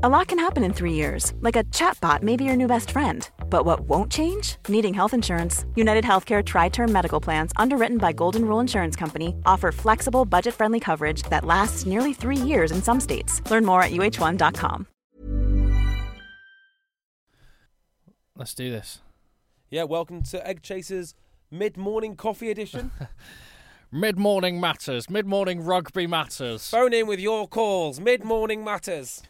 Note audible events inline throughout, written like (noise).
A lot can happen in three years, like a chatbot may be your new best friend. But what won't change? Needing health insurance. United Healthcare Tri Term Medical Plans, underwritten by Golden Rule Insurance Company, offer flexible, budget friendly coverage that lasts nearly three years in some states. Learn more at uh1.com. Let's do this. Yeah, welcome to Egg Chasers mid morning coffee edition. (laughs) Mid morning matters. Mid morning rugby matters. Phone in with your calls. Mid morning matters.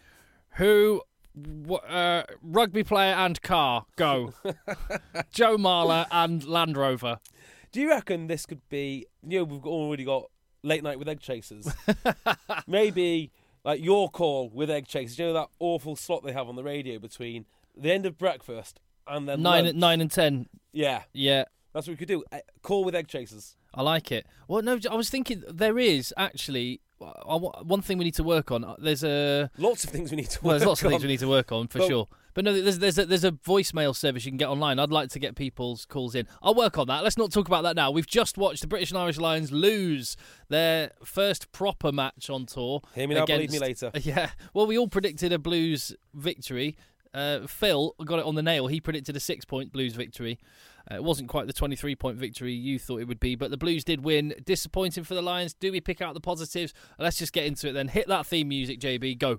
Who, w- uh, rugby player and car, go. (laughs) Joe Marler and Land Rover. Do you reckon this could be? You know, we've already got late night with Egg Chasers. (laughs) Maybe like your call with Egg Chasers. You know that awful slot they have on the radio between the end of breakfast and then Nine, lunch? nine and ten. Yeah, Yeah, that's what we could do. Eh, Call with Egg Chasers. I like it. Well, no, I was thinking there is actually one thing we need to work on. There's a Lots of things we need to. well, there's work lots of things on. we need to work on for But- sure. But no, there's there's a, there's a voicemail service you can get online. I'd like to get people's calls in. I'll work on that. Let's not talk about that now. We've just watched the British and Irish Lions lose their first proper match on tour. Hear me now, believe me later. (laughs) Yeah. Well, we all predicted a Blues victory. Uh, Phil got it on the nail. He predicted a six-point Blues victory. Uh, it wasn't quite the 23-point victory you thought it would be, but the Blues did win. Disappointing for the Lions. Do we pick out the positives? Let's just get into it then. Hit that theme music, JB. Go.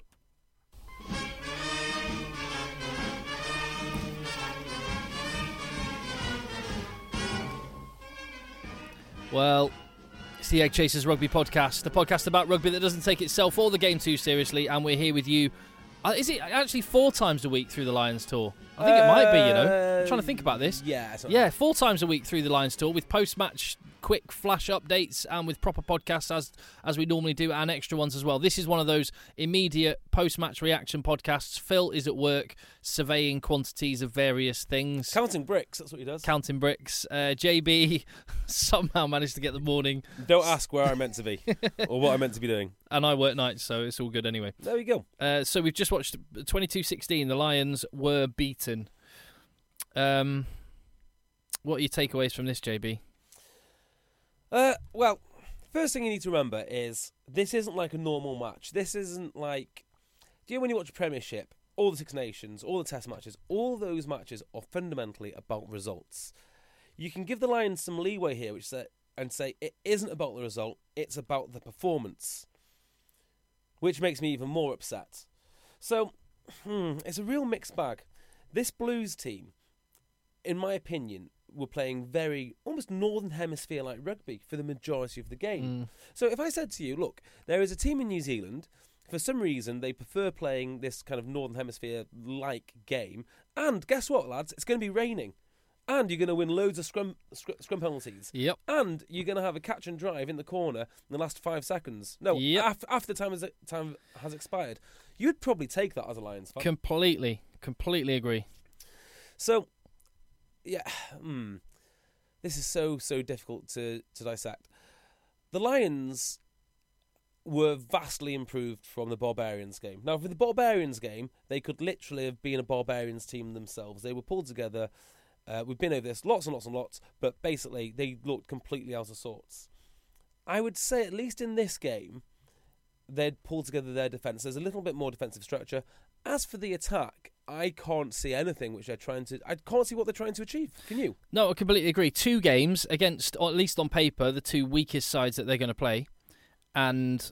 Well, it's the Egg Chasers Rugby Podcast, the podcast about rugby that doesn't take itself or the game too seriously, and we're here with you. Uh, is it actually four times a week through the Lions tour? I think it might be. You know, I'm trying to think about this. Yeah, Yeah, four times a week through the Lions tour with post-match quick flash updates and with proper podcasts as as we normally do and extra ones as well. This is one of those immediate post-match reaction podcasts. Phil is at work surveying quantities of various things. Counting bricks. That's what he does. Counting bricks. Uh, JB (laughs) somehow managed to get the morning, Don't ask where I'm meant to be (laughs) or what I'm meant to be doing. and I work nights, so it's all good anyway. There we go. Uh, so we've just watched 22-16. The Lions were beaten. Um, what are your takeaways from this, JB? Uh, well, first thing you need to remember is this isn't like a normal match. This isn't like. Do you know when you watch Premiership, all the Six Nations, all the Test matches, all those matches are fundamentally about results. You can give the Lions some leeway here, which say, and say it isn't about the result; it's about the performance, which makes me even more upset. So, hmm, it's a real mixed bag. This Blues team, in my opinion, were playing very almost northern hemisphere like rugby for the majority of the game. Mm. So if I said to you, look, there is a team in New Zealand, for some reason they prefer playing this kind of northern hemisphere like game, and guess what, lads? It's going to be raining. And you're going to win loads of scrum, scrum, scrum penalties. Yep. And you're going to have a catch and drive in the corner in the last five seconds. No, Yep. af- after the time has, time has expired. You'd probably take that as a Lions fan. Completely, completely agree. So, yeah, (sighs) hmm, this is so so difficult to to dissect. The Lions were vastly improved from the Barbarians game. Now, for the Barbarians game, they could literally have been a Barbarians team themselves. They were pulled together. Uh, we've been over this lots and lots and lots, but basically they looked completely out of sorts. I would say, at least in this game, they'd pulled together their defence. There's a little bit more defensive structure. As for the attack, I can't see anything which they're trying to. I can't see what they're trying to achieve. Can you? No, I completely agree. Two games against, or at least on paper, the two weakest sides that they're going to play, and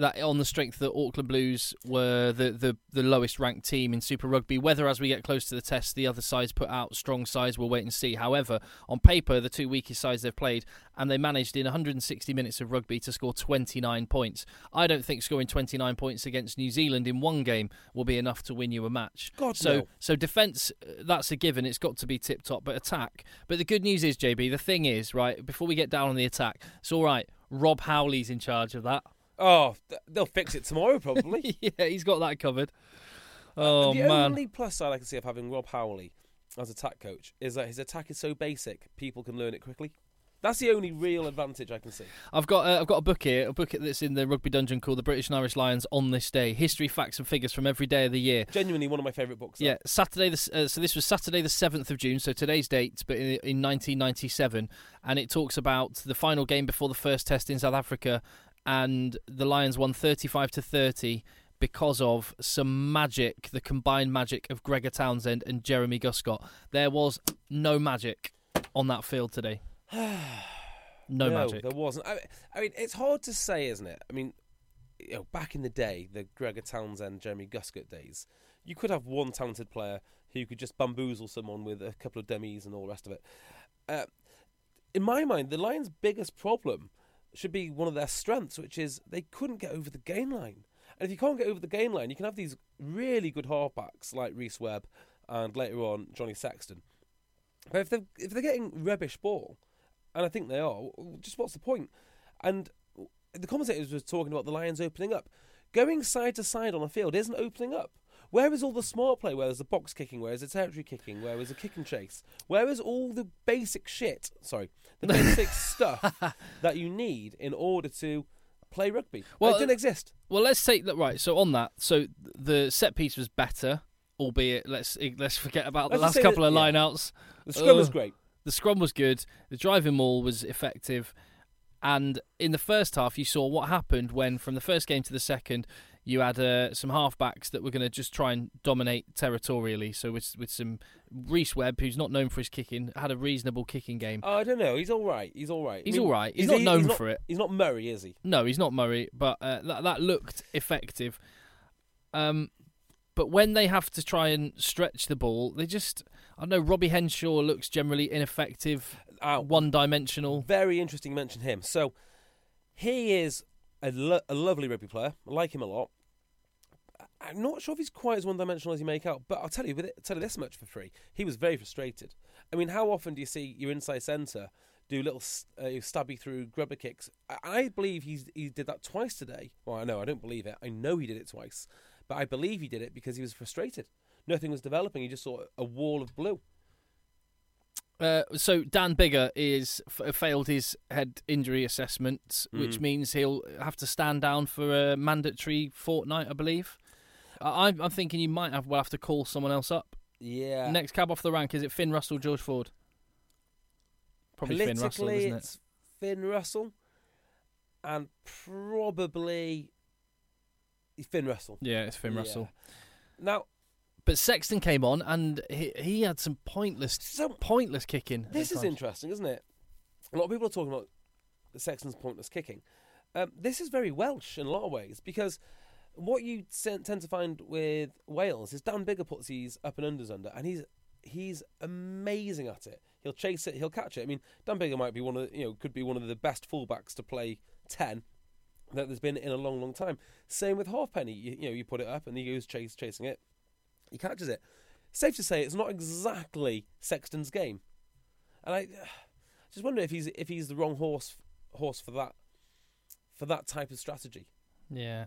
that on the strength that Auckland Blues were the, the, the lowest ranked team in Super Rugby. Whether as we get close to the test, the other sides put out strong sides, we'll wait and see. However, on paper, the two weakest sides they've played, and they managed in 160 minutes of rugby to score 29 points. I don't think scoring 29 points against New Zealand in one game will be enough to win you a match. God, so no. so defense, uh, that's a given. It's got to be tip top. But attack. But the good news is, JB, the thing is, right, before we get down on the attack, it's all right. Rob Howley's in charge of that. Oh, they'll fix it tomorrow, probably. (laughs) yeah, he's got that covered. Oh the man, only plus side I can see of having Rob Howley as attack coach is that his attack is so basic, people can learn it quickly. That's the only real advantage I can see. I've got uh, I've got a book here, a book that's in the rugby dungeon called the British and Irish Lions on this day: history, facts, and figures from every day of the year. Genuinely one of my favourite books. that. Yeah, Saturday. The, uh, so this was Saturday the seventh of June. So today's date, but in, in 1997, and it talks about the final game before the first test in South Africa, and the Lions won 35 to 30 because of some magic, the combined magic of Gregor Townsend and Jeremy Guscott. There was no magic on that field today. (sighs) No, magic. there wasn't. I, I mean, it's hard to say, isn't it? I mean, you know, back in the day, the Gregor Townsend, Jeremy Guscott days, you could have one talented player who could just bamboozle someone with a couple of dummies and all the rest of it. Uh, in my mind, the Lions' biggest problem should be one of their strengths, which is they couldn't get over the gain line. And if you can't get over the gain line, you can have these really good halfbacks like Rhys Webb and later on Johnny Sexton. But if they're if they're getting rubbish ball, and I think they are, just what's the point? And the commentators were talking about the Lions opening up. Going side to side on a field isn't opening up. Where is all the smart play? Where is the box kicking? Where is the territory kicking? Where is the kick and chase? Where is all the basic shit? Sorry, the (laughs) basic stuff that you need in order to play rugby. Well, it didn't exist. Well, let's take that right. So on that, so the set piece was better, albeit let's let's forget about the Let's just last couple that- of yeah. lineouts. The scrum was great. The scrum was good. The driving maul was effective. And in the first half, you saw what happened when, from the first game to the second, you had uh, some halfbacks that were going to just try and dominate territorially. So with with some Rhys Webb, who's not known for his kicking, had a reasonable kicking game. Oh, I don't know. He's all right. He's all right. I He's mean, all right. He's not known not, for it. He's not Murray, is he? No, he's not Murray, but uh, that that looked effective. Um, but when they have to try and stretch the ball, they just I don't know. Robbie Henshaw looks generally ineffective, Uh, one-dimensional. Very interesting. Mention him. So he is a, lo- a lovely rugby player. I like him a lot. I'm not sure if he's quite as one-dimensional as you make out, but I'll tell you, with it, tell you this much for free. He was very frustrated. I mean, how often do you see your inside centre do little uh, stabby through grubber kicks? I, I believe he's he did that twice today. Well, I know I don't believe it. I know he did it twice, but I believe he did it because he was frustrated. Nothing was developing. He just saw a wall of blue. Uh, so Dan Biggar is f- failed his head injury assessment, which Mm. means he'll have to stand down for a mandatory fortnight, I believe. I- I'm, I'm thinking you might have well have to call someone else up. Yeah. Next cab off the rank is it Finn Russell, George Ford? Probably Finn Russell, isn't it? it's Finn Russell, and probably Finn Russell. Yeah, it's Finn Yeah. Russell. Now, But Sexton came on and he, he had some pointless, so pointless kicking. at this is times. interesting, isn't it? A lot of people are talking about Sexton's pointless kicking. Um, this is very Welsh in a lot of ways because what you tend to find with Wales is Dan Biggar puts these up and unders under, and he's he's amazing at it. He'll chase it, he'll catch it. I mean, Dan Biggar might be one of the, you know could be one of the best fullbacks to play ten that there's been in a long, long time. Same with Halfpenny. You, you know, you put it up and he goes chase chasing it, he catches it. Safe to say, it's not exactly Sexton's game, and I (sighs) just wonder if he's if he's the wrong horse horse for that for that type of strategy. Yeah.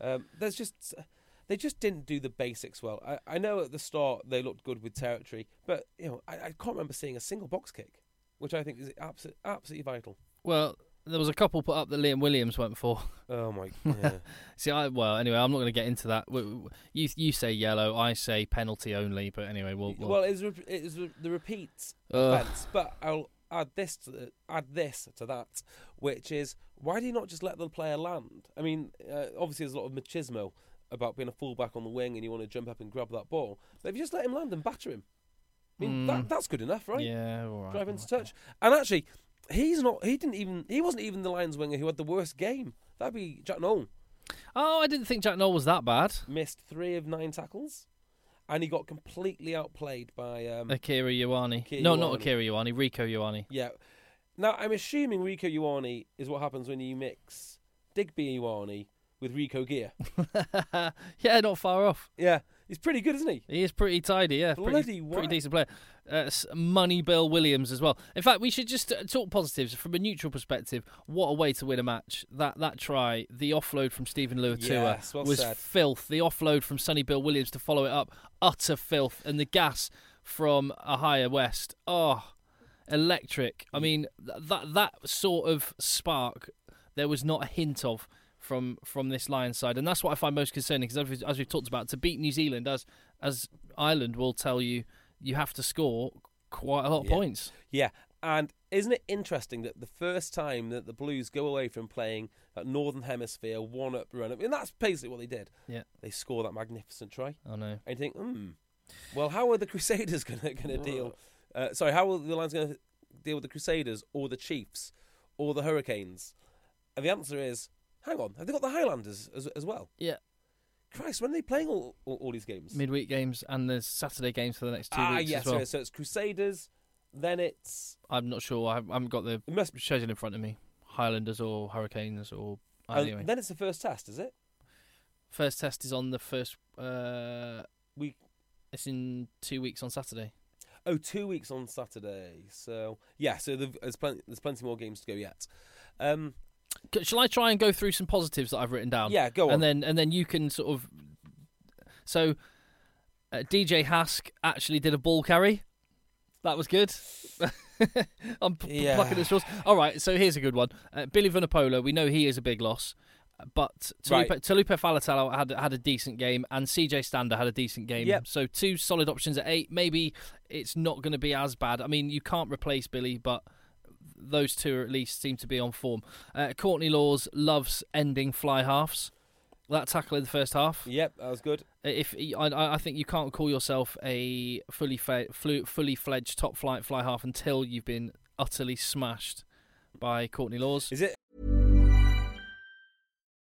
Um, there's just they just didn't do the basics well. I, I know at the start they looked good with territory, but you know I, I can't remember seeing a single box kick, which I think is absolutely absolutely vital. Well, there was a couple put up that Liam Williams went for. Oh my! (laughs) Yeah. See, I well, anyway, I'm not going to get into that. You you say yellow, I say penalty only. But anyway, we'll. we'll well, it's, re- it's re- the repeat offence, but I'll add this to the, add this to that, which is why do you not just let the player land? I mean, uh, obviously there's a lot of machismo about being a fullback on the wing and you want to jump up and grab that ball, but if you just let him land and batter him, I mean Mm. that, that's good enough, right? Yeah, all right. Drive into right. touch, and actually, he's not. He didn't even. He wasn't even the Lions winger who had the worst game. That'd be Jack Nowell. Oh, I didn't think Jack Nowell was that bad. Missed three of nine tackles, and he got completely outplayed by. Um, Akira Ioane. Akira no, not. Akira Ioane. Rieko Ioane. Yeah. Now I'm assuming Rieko Ioane is what happens when you mix Digby Ioane with Rico Gear. (laughs) yeah, not far off. Yeah, He's pretty good, isn't he? He is pretty tidy, yeah. Bloody Pretty, pretty decent player. Uh, Sonny Bill Williams as well. In fact, we should just uh, talk positives from a neutral perspective. What a way to win a match! That that try, the offload from Steven Luatua Yes, well was said. filth. The offload from Sonny Bill Williams to follow it up, utter filth. And the gas from Ihaia West, oh, electric. I mean, that that sort of spark, there was not a hint of from from this Lions side, and that's what I find most concerning. Because as, we've- as we've talked about, to beat New Zealand, as as Ireland will tell you, you have to score quite a lot of points. Yeah, and isn't it interesting that the first time that the Blues go away from playing that Northern Hemisphere one up run up, and that's basically what they did. Yeah. They score that magnificent try, I know. and you think, hmm, well, how are the (laughs) Crusaders going to going to deal? Uh, sorry, how are the Lions going to deal with the Crusaders or the Chiefs or the Hurricanes? And the answer is, hang on, have they got the Highlanders as, as well? Yeah. Christ, when are they playing all, all, all these games? Midweek games and there's Saturday games for the next two ah, weeks yes, as well. so- so it's Crusaders, then it's I'm not sure. I haven't got the it must schedule in front of me. Highlanders or Hurricanes or anyway. then it's the first test, is it? First test is on the first uh, Week. It's in two weeks on Saturday. Oh, two weeks on Saturday. So yeah, so there's plenty there's plenty more games to go yet. Um, Shall I try and go through some positives that I've written down? yeah, go on. and then and then you can sort of. So, uh, DJ Hask actually did a ball carry. That was good. (laughs) I'm p- Yeah. plucking at straws. All right, so here's a good one. Uh, Billy Vunipola, we know he is a big loss, but Taulupe, Right. Taulupe Faletau had had a decent game, and CJ Stander had a decent game. Yep. So two solid options at eight. Maybe it's not going to be as bad. I mean, you can't replace Billy, but those two at least seem to be on form. Uh, Courtney Lawes loves ending fly halves. That tackle in the first half. yep, that was good. If I, I think you can't call yourself a fully fe- fully fledged top flight fly half until you've been utterly smashed by Courtney Lawes. Is it?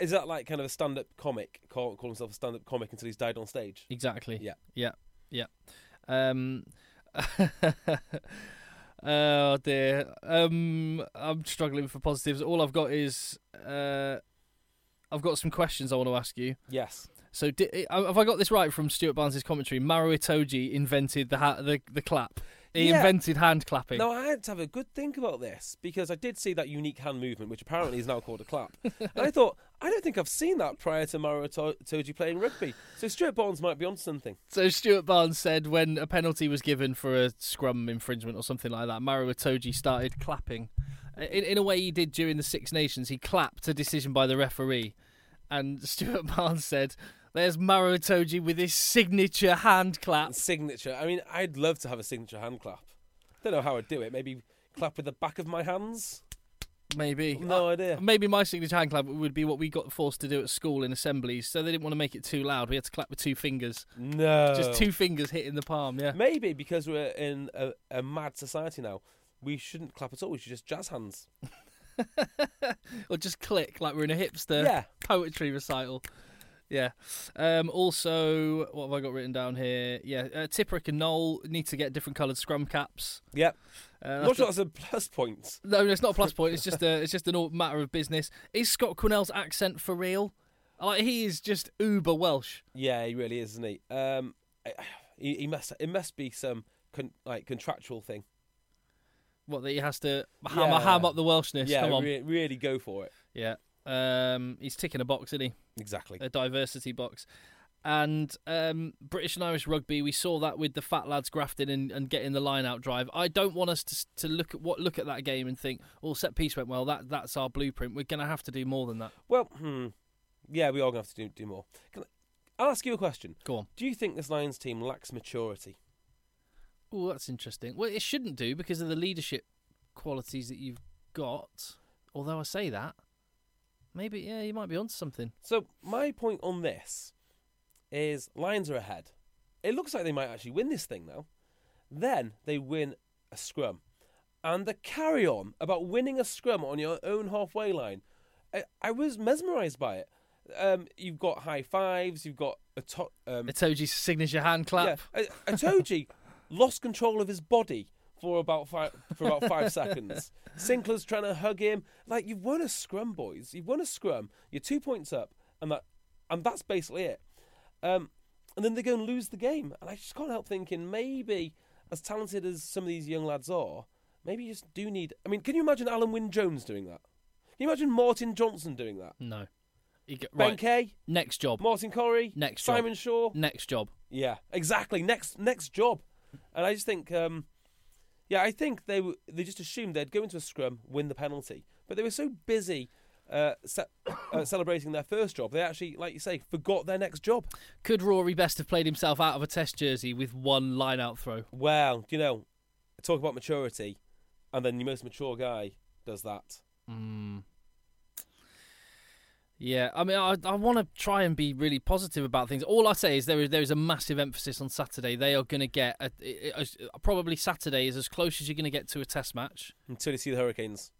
Is that like kind of a stand-up comic? Call, call himself a stand-up comic until he's died on stage. Exactly. Yeah. Yeah. Yeah. Um, (laughs) oh dear. Um, I'm struggling for positives. All I've got is uh, I've got some questions I want to ask you. Yes. So, di- uh, have I got this right from Stuart Barnes' commentary? Maro Itoje invented the ha- the the clap. He Yeah. invented hand clapping. Now I had to have a good think about this because I did see that unique hand movement, which apparently is now called a clap. (laughs) and I thought, I don't think I've seen that prior to Maro To- Toji playing rugby. So Stuart Barnes might be on something. So Stuart Barnes said when a penalty was given for a scrum infringement or something like that, Maro Itoje started clapping. In, in a way he did during the Six Nations, he clapped a decision by the referee. And (laughs) Stuart Barnes said, there's Maro Itoje with his signature hand clap. Signature. I mean, I'd love to have a signature hand clap. Don't know how I'd do it. Maybe clap with the back of my hands. Maybe. No Uh, idea. Maybe my signature hand clap would be what we got forced to do at school in assemblies. So they didn't want to make it too loud. We had to clap with two fingers. No. Just two fingers hitting the palm, yeah. Maybe because we're in a, a mad society now, we shouldn't clap at all. We should just jazz hands. (laughs) or just click like we're in a hipster Yeah. poetry recital. Yeah. Um, also, what have I got written down here? Yeah, uh, Tipuric and Nowell need to get different coloured scrum caps. Yep. Uh, Not that's sure that's a plus point. no, it's not a plus point. It's just a, it's just a matter of business. Is Scott Quinnell's accent for real? Like he is just uber Welsh. Yeah, he really is, isn't he? Um, he, he must. It must be some con, like contractual thing. What that he has to ham, Yeah. ham up the Welshness. yeah, Come on. re- really go for it. Yeah. Um, he's ticking a box, isn't he? Exactly. a diversity box. And um, British and Irish rugby, we saw that with the fat lads grafting and, and getting the line out drive. I don't want us to to look at what look at that game and think, "Oh, set piece went well. That that's our blueprint." We're going to have to do more than that. Well, hmm, yeah, we are going to have to do, do more. Can I, I'll ask you a question. Go on. Do you think this Lions team lacks maturity? Oh, that's interesting. Well, it shouldn't do because of the leadership qualities that you've got. Although I say that, maybe yeah, you might be onto something. So my point on this is Lions are ahead. It looks like they might actually win this thing now. Then they win a scrum. And the carry on about winning a scrum on your own halfway line, I, I was mesmerised by it. Um, you've got high fives, you've got a to- um, Itoje's signature hand clap. Yeah, A- Itoji (laughs) lost control of his body for about five for about five seconds. (laughs) Sinckler's trying to hug him. Like you've won a scrum, boys. You've won a scrum. You're two points up, and that and that's basically it. Um, and then they go and lose the game, and I just can't help thinking maybe, as talented as some of these young lads are, maybe you just do need. I mean, can you imagine Alun Wyn Jones doing that? Can you imagine Martin Johnson doing that? No. You get, Ben right. Kay, Next job. Martin Corry, Next job. Simon Shaw. Next job. Yeah, exactly. Next next job, and I just think, um, yeah, I think they w- they just assumed they'd go into a scrum, win the penalty, but they were so busy uh, ce- (coughs) uh, celebrating their first job, they actually, like you say, forgot their next job. Could Rory Best have played himself out of a test jersey with one line out throw? Well, you know, talk about maturity, and then your most mature guy does that. Mm. Yeah, I mean, I, I want to try and be really positive about things. All I say is there is there is a massive emphasis on Saturday. They are going to get a, a, a- probably Saturday is as close as you're going to get to a Test match. Until you see the Hurricanes.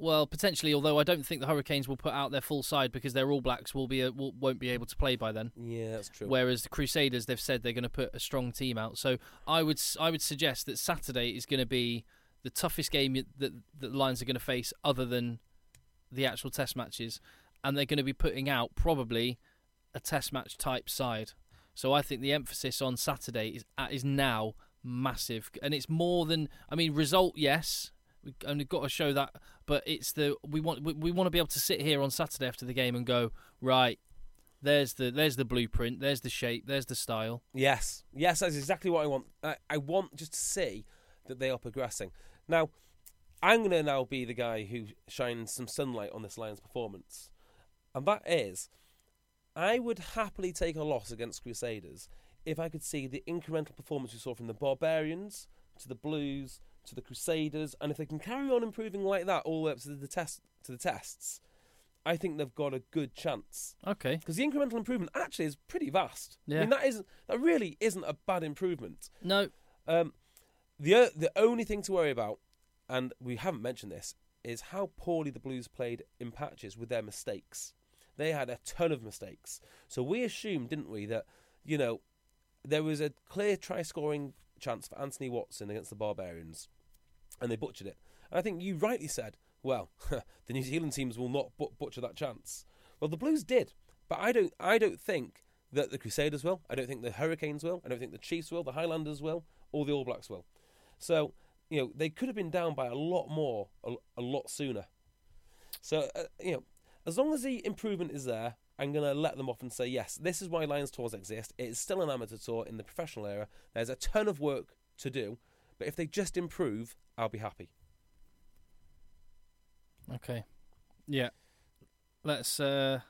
Well, potentially, although I don't think the Hurricanes will put out their full side because their All Blacks will be a, will, won't be able to play by then. Yeah, that's true. Whereas the Crusaders, they've said they're going to put a strong team out. So I would I would suggest that Saturday is going to be the toughest game that, that the Lions are going to face, other than the actual Test matches, and they're going to be putting out probably a Test match type side. So I think the emphasis on Saturday is uh, is now massive, and it's more than I mean result. Yes, we only got to show that, but it's the we want we, we want to be able to sit here on Saturday after the game and go right. There's the there's the blueprint. There's the shape. There's the style. Yes, yes, that's exactly what I want. I, I want just to see that they are progressing. Now, I'm going to now be the guy who shines some sunlight on this Lions performance, and that is, I would happily take a loss against Crusaders if I could see the incremental performance we saw from the Barbarians to the Blues to the Crusaders, and if they can carry on improving like that all the way up to the test to the tests, I think they've got a good chance Okay. because the incremental improvement actually is pretty vast. I Yeah. mean that isn't that really isn't a bad improvement. No. Um, the the only thing to worry about, and we haven't mentioned this, is how poorly the Blues played in patches with their mistakes. They had a ton of mistakes, so we assumed, didn't we, that you know there was a clear try scoring chance for Anthony Watson against the Barbarians, and they butchered it. And I think you rightly said, well, (laughs) the New Zealand teams will not but- butcher that chance. Well, the Blues did, but I don't. I don't think that the Crusaders will. I don't think the Hurricanes will. I don't think the Chiefs will. The Highlanders will, or the All Blacks will. So you know they could have been down by a lot more, a, a lot sooner. So uh, you know, as long as the improvement is there, I'm going to let them off and say yes. This is why Lions tours exist. It is still an amateur tour in the professional era. There's a ton of work to do, but if they just improve, I'll be happy. Okay. Yeah. Let's uh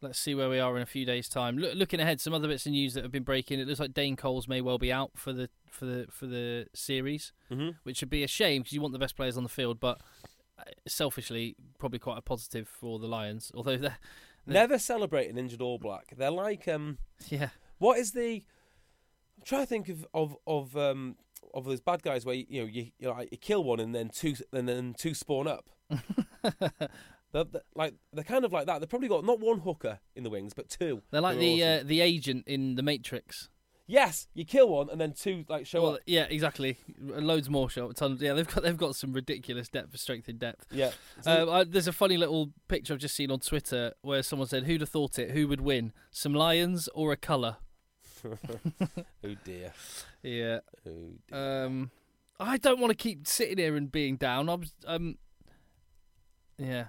let's see where we are in a few days' time. Look, looking ahead, some other bits of news that have been breaking. It looks like Dane Coles may well be out for the for the for the series, Mm-hmm. which would be a shame because you want the best players on the field. But selfishly, probably quite a positive for the Lions. Although they're Never celebrate an injured All Black. They're like um, yeah, what is the? I'm trying to think of of of um of those bad guys where you, you know you you, know, you kill one and then two and then two spawn up. (laughs) they're, they're like they're kind of like that. They've probably got not one hooker in the wings, but two. they're like who are the awesome. uh, the agent in the Matrix. Yes, you kill one and then two like show Well, up. yeah, exactly. Loads more show tons. Yeah, they've got they've got some ridiculous depth, of strength in depth. Yeah. Um, I, there's a funny little picture I've just seen on Twitter where someone said, "Who'd have thought it? Who would win? Some lions or a colour?" (laughs) oh dear. Yeah. Oh dear. Um, I don't want to keep sitting here and being down. I'm um, yeah.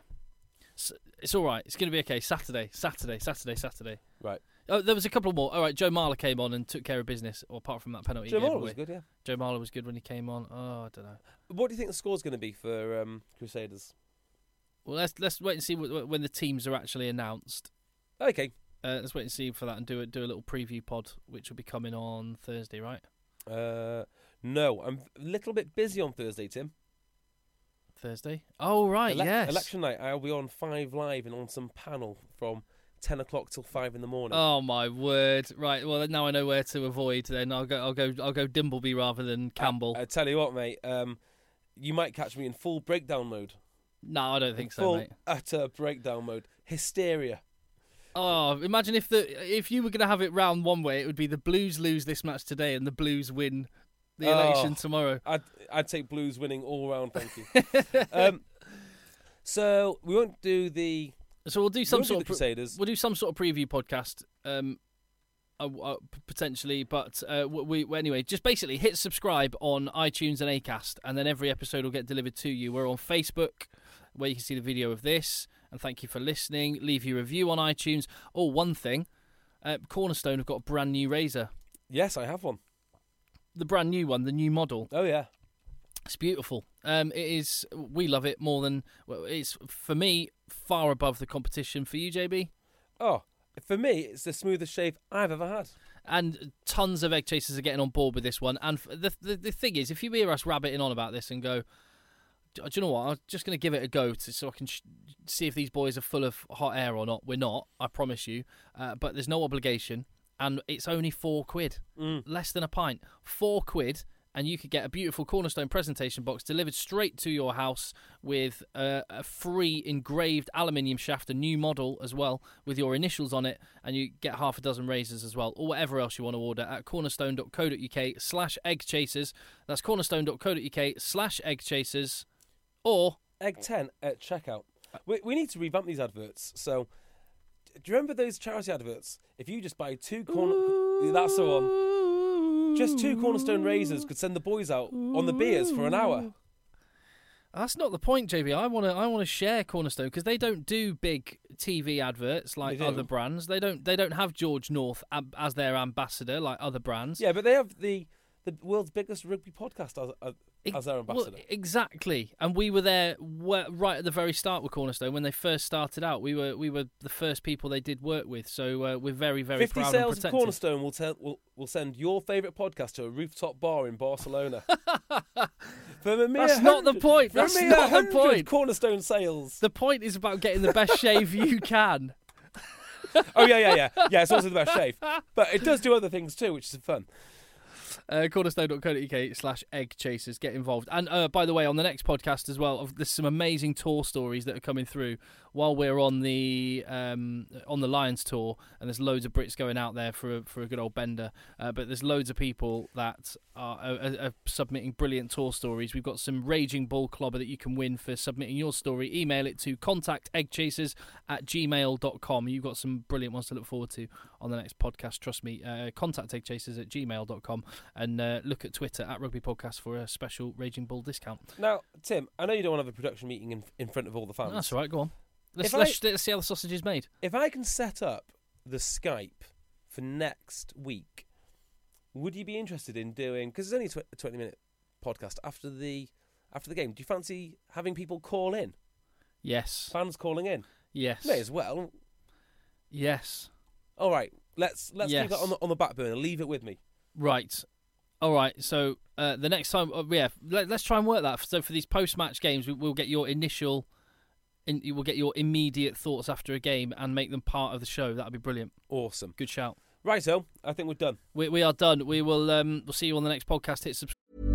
S- It's all right. It's going to be okay. Saturday, Saturday, Saturday, Saturday. Right. Oh, there was a couple more. All right, Joe Marler came on and took care of business. Or apart from that penalty, Joe Marler was good, yeah. Joe Marler was good when he came on. Oh, I don't know. What do you think the score's going to be for um, Crusaders? Well, let's let's wait and see wh- wh- when the teams are actually announced. Okay. Uh, let's wait and see for that and do a, do a little preview pod, which will be coming on Thursday, right? Uh, no, I'm a little bit busy on Thursday, Tim. Thursday. Oh right, Elec- yes. Election night, I'll be on Five Live and on some panel from 10 o'clock till 5 in the morning. Oh my word! Right. Well, now I know where to avoid. Then I'll go. I'll go. I'll go Dimbleby rather than Campbell. I, I tell you what, mate, um, you might catch me in full breakdown mode. no, I don't think so, full, mate. utter breakdown mode. Hysteria. Oh, imagine if the if you were going to have it round one way, it would be the Blues lose this match today and the Blues win the Oh. election tomorrow. I'd, I'd take Blues winning all round, thank you. (laughs) um, so, we won't do the. So we'll do some do sort the of Crusaders. we'll do some sort of preview podcast, um, uh, uh, potentially. But uh, we, we anyway, just basically hit subscribe on iTunes and Acast, and then every episode will get delivered to you. We're on Facebook, where you can see the video of this. And thank you for listening. Leave your review on iTunes. Oh, one thing, uh, Cornerstone have got a brand new razor, Yes, I have one. the brand new one, the new model. Oh, yeah. It's beautiful. Um, it is. We love it more than. Well, it's for me far above the competition. For you, JB. Oh, for me, it's the smoothest shave I've ever had. and tons of egg chasers are getting on board with this one. And the the, the thing is, if you hear us rabbiting on about this and go, do you know what? I'm just going to give it a go to, so I can sh- see if these boys are full of hot air or not. We're not, I promise you. Uh, but there's no obligation, and it's only four quid, less than a pint. Four quid. And you could get a beautiful Cornerstone presentation box delivered straight to your house with uh, a free engraved aluminium shaft, a new model as well, with your initials on it, and you get half a dozen razors as well, or whatever else you want to order at cornerstone.co.uk slash egg chasers. That's cornerstone.co.uk slash egg chasers, or Egg 10 at checkout. We, we need to revamp these adverts. So, do you remember those charity adverts? If you just buy two corner, that's the one. Just two cornerstone razors could send the boys out on the beers for an hour. That's not the point, JB. I want to I want to share Cornerstone because they don't do big TV adverts like other brands. They don't they don't have George North ab- as their ambassador like other brands. Yeah, but they have the the world's biggest rugby podcast as, as, Ex- as their well, ambassador. exactly, and we were there right at the very start with Cornerstone when they first started out. We were we were the first people they did work with, so uh, we're very very Fifty proud and sales of. Cornerstone will, tell, will will send your favourite podcast to a rooftop bar in Barcelona. (laughs) For a mere That's not the point. That's not the point. Cornerstone sales. The point is about getting the best shave you (laughs) can. Oh yeah, yeah, yeah, yeah. It's also the best shave, but it does do other things too, which is fun. Uh, cornerstone.co.uk slash egg chasers. Get involved. And uh, by the way on the next podcast as well there's some amazing tour stories that are coming through while we're on the um, on the lions tour. And there's loads of brits going out there for a, for a good old bender. Uh, but there's loads of people that are, are, are submitting brilliant tour stories. We've got some raging bull clobber that you can win for submitting your story. Email it to contact eggchasers at gmail.com you've got some brilliant ones to look forward to on the next podcast. Trust me uh, contact eggchasers at gmail.com and uh, look at Twitter at Rugby Podcast for a special Raging Bull discount. Now, Tim, I know you don't want to have a production meeting in, in front of all the fans. That's all right. Go on. Let's, let's, let's see how the sausage is made. If I can set up the Skype for next week, would you be interested in doing? Because it's only a a twenty-minute podcast after the after the game. Do you fancy having people call in? Yes. Fans calling in? Yes. May as well. Yes. All right, let's let's Yes. keep that on the on the back burner. Leave it with me. Right. All right. So uh, the next time, uh, yeah, let, us try and work that. So for these post-match games, we, we'll get your initial, in, you will get your immediate thoughts after a game and make them part of the show. That'd be brilliant. Awesome. Good shout. Right, so I think we're done. We, we are done. We will. Um, we'll see you on the next podcast. Hit subscribe.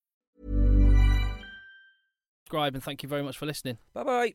Subscribe and thank you very much for listening. Bye bye.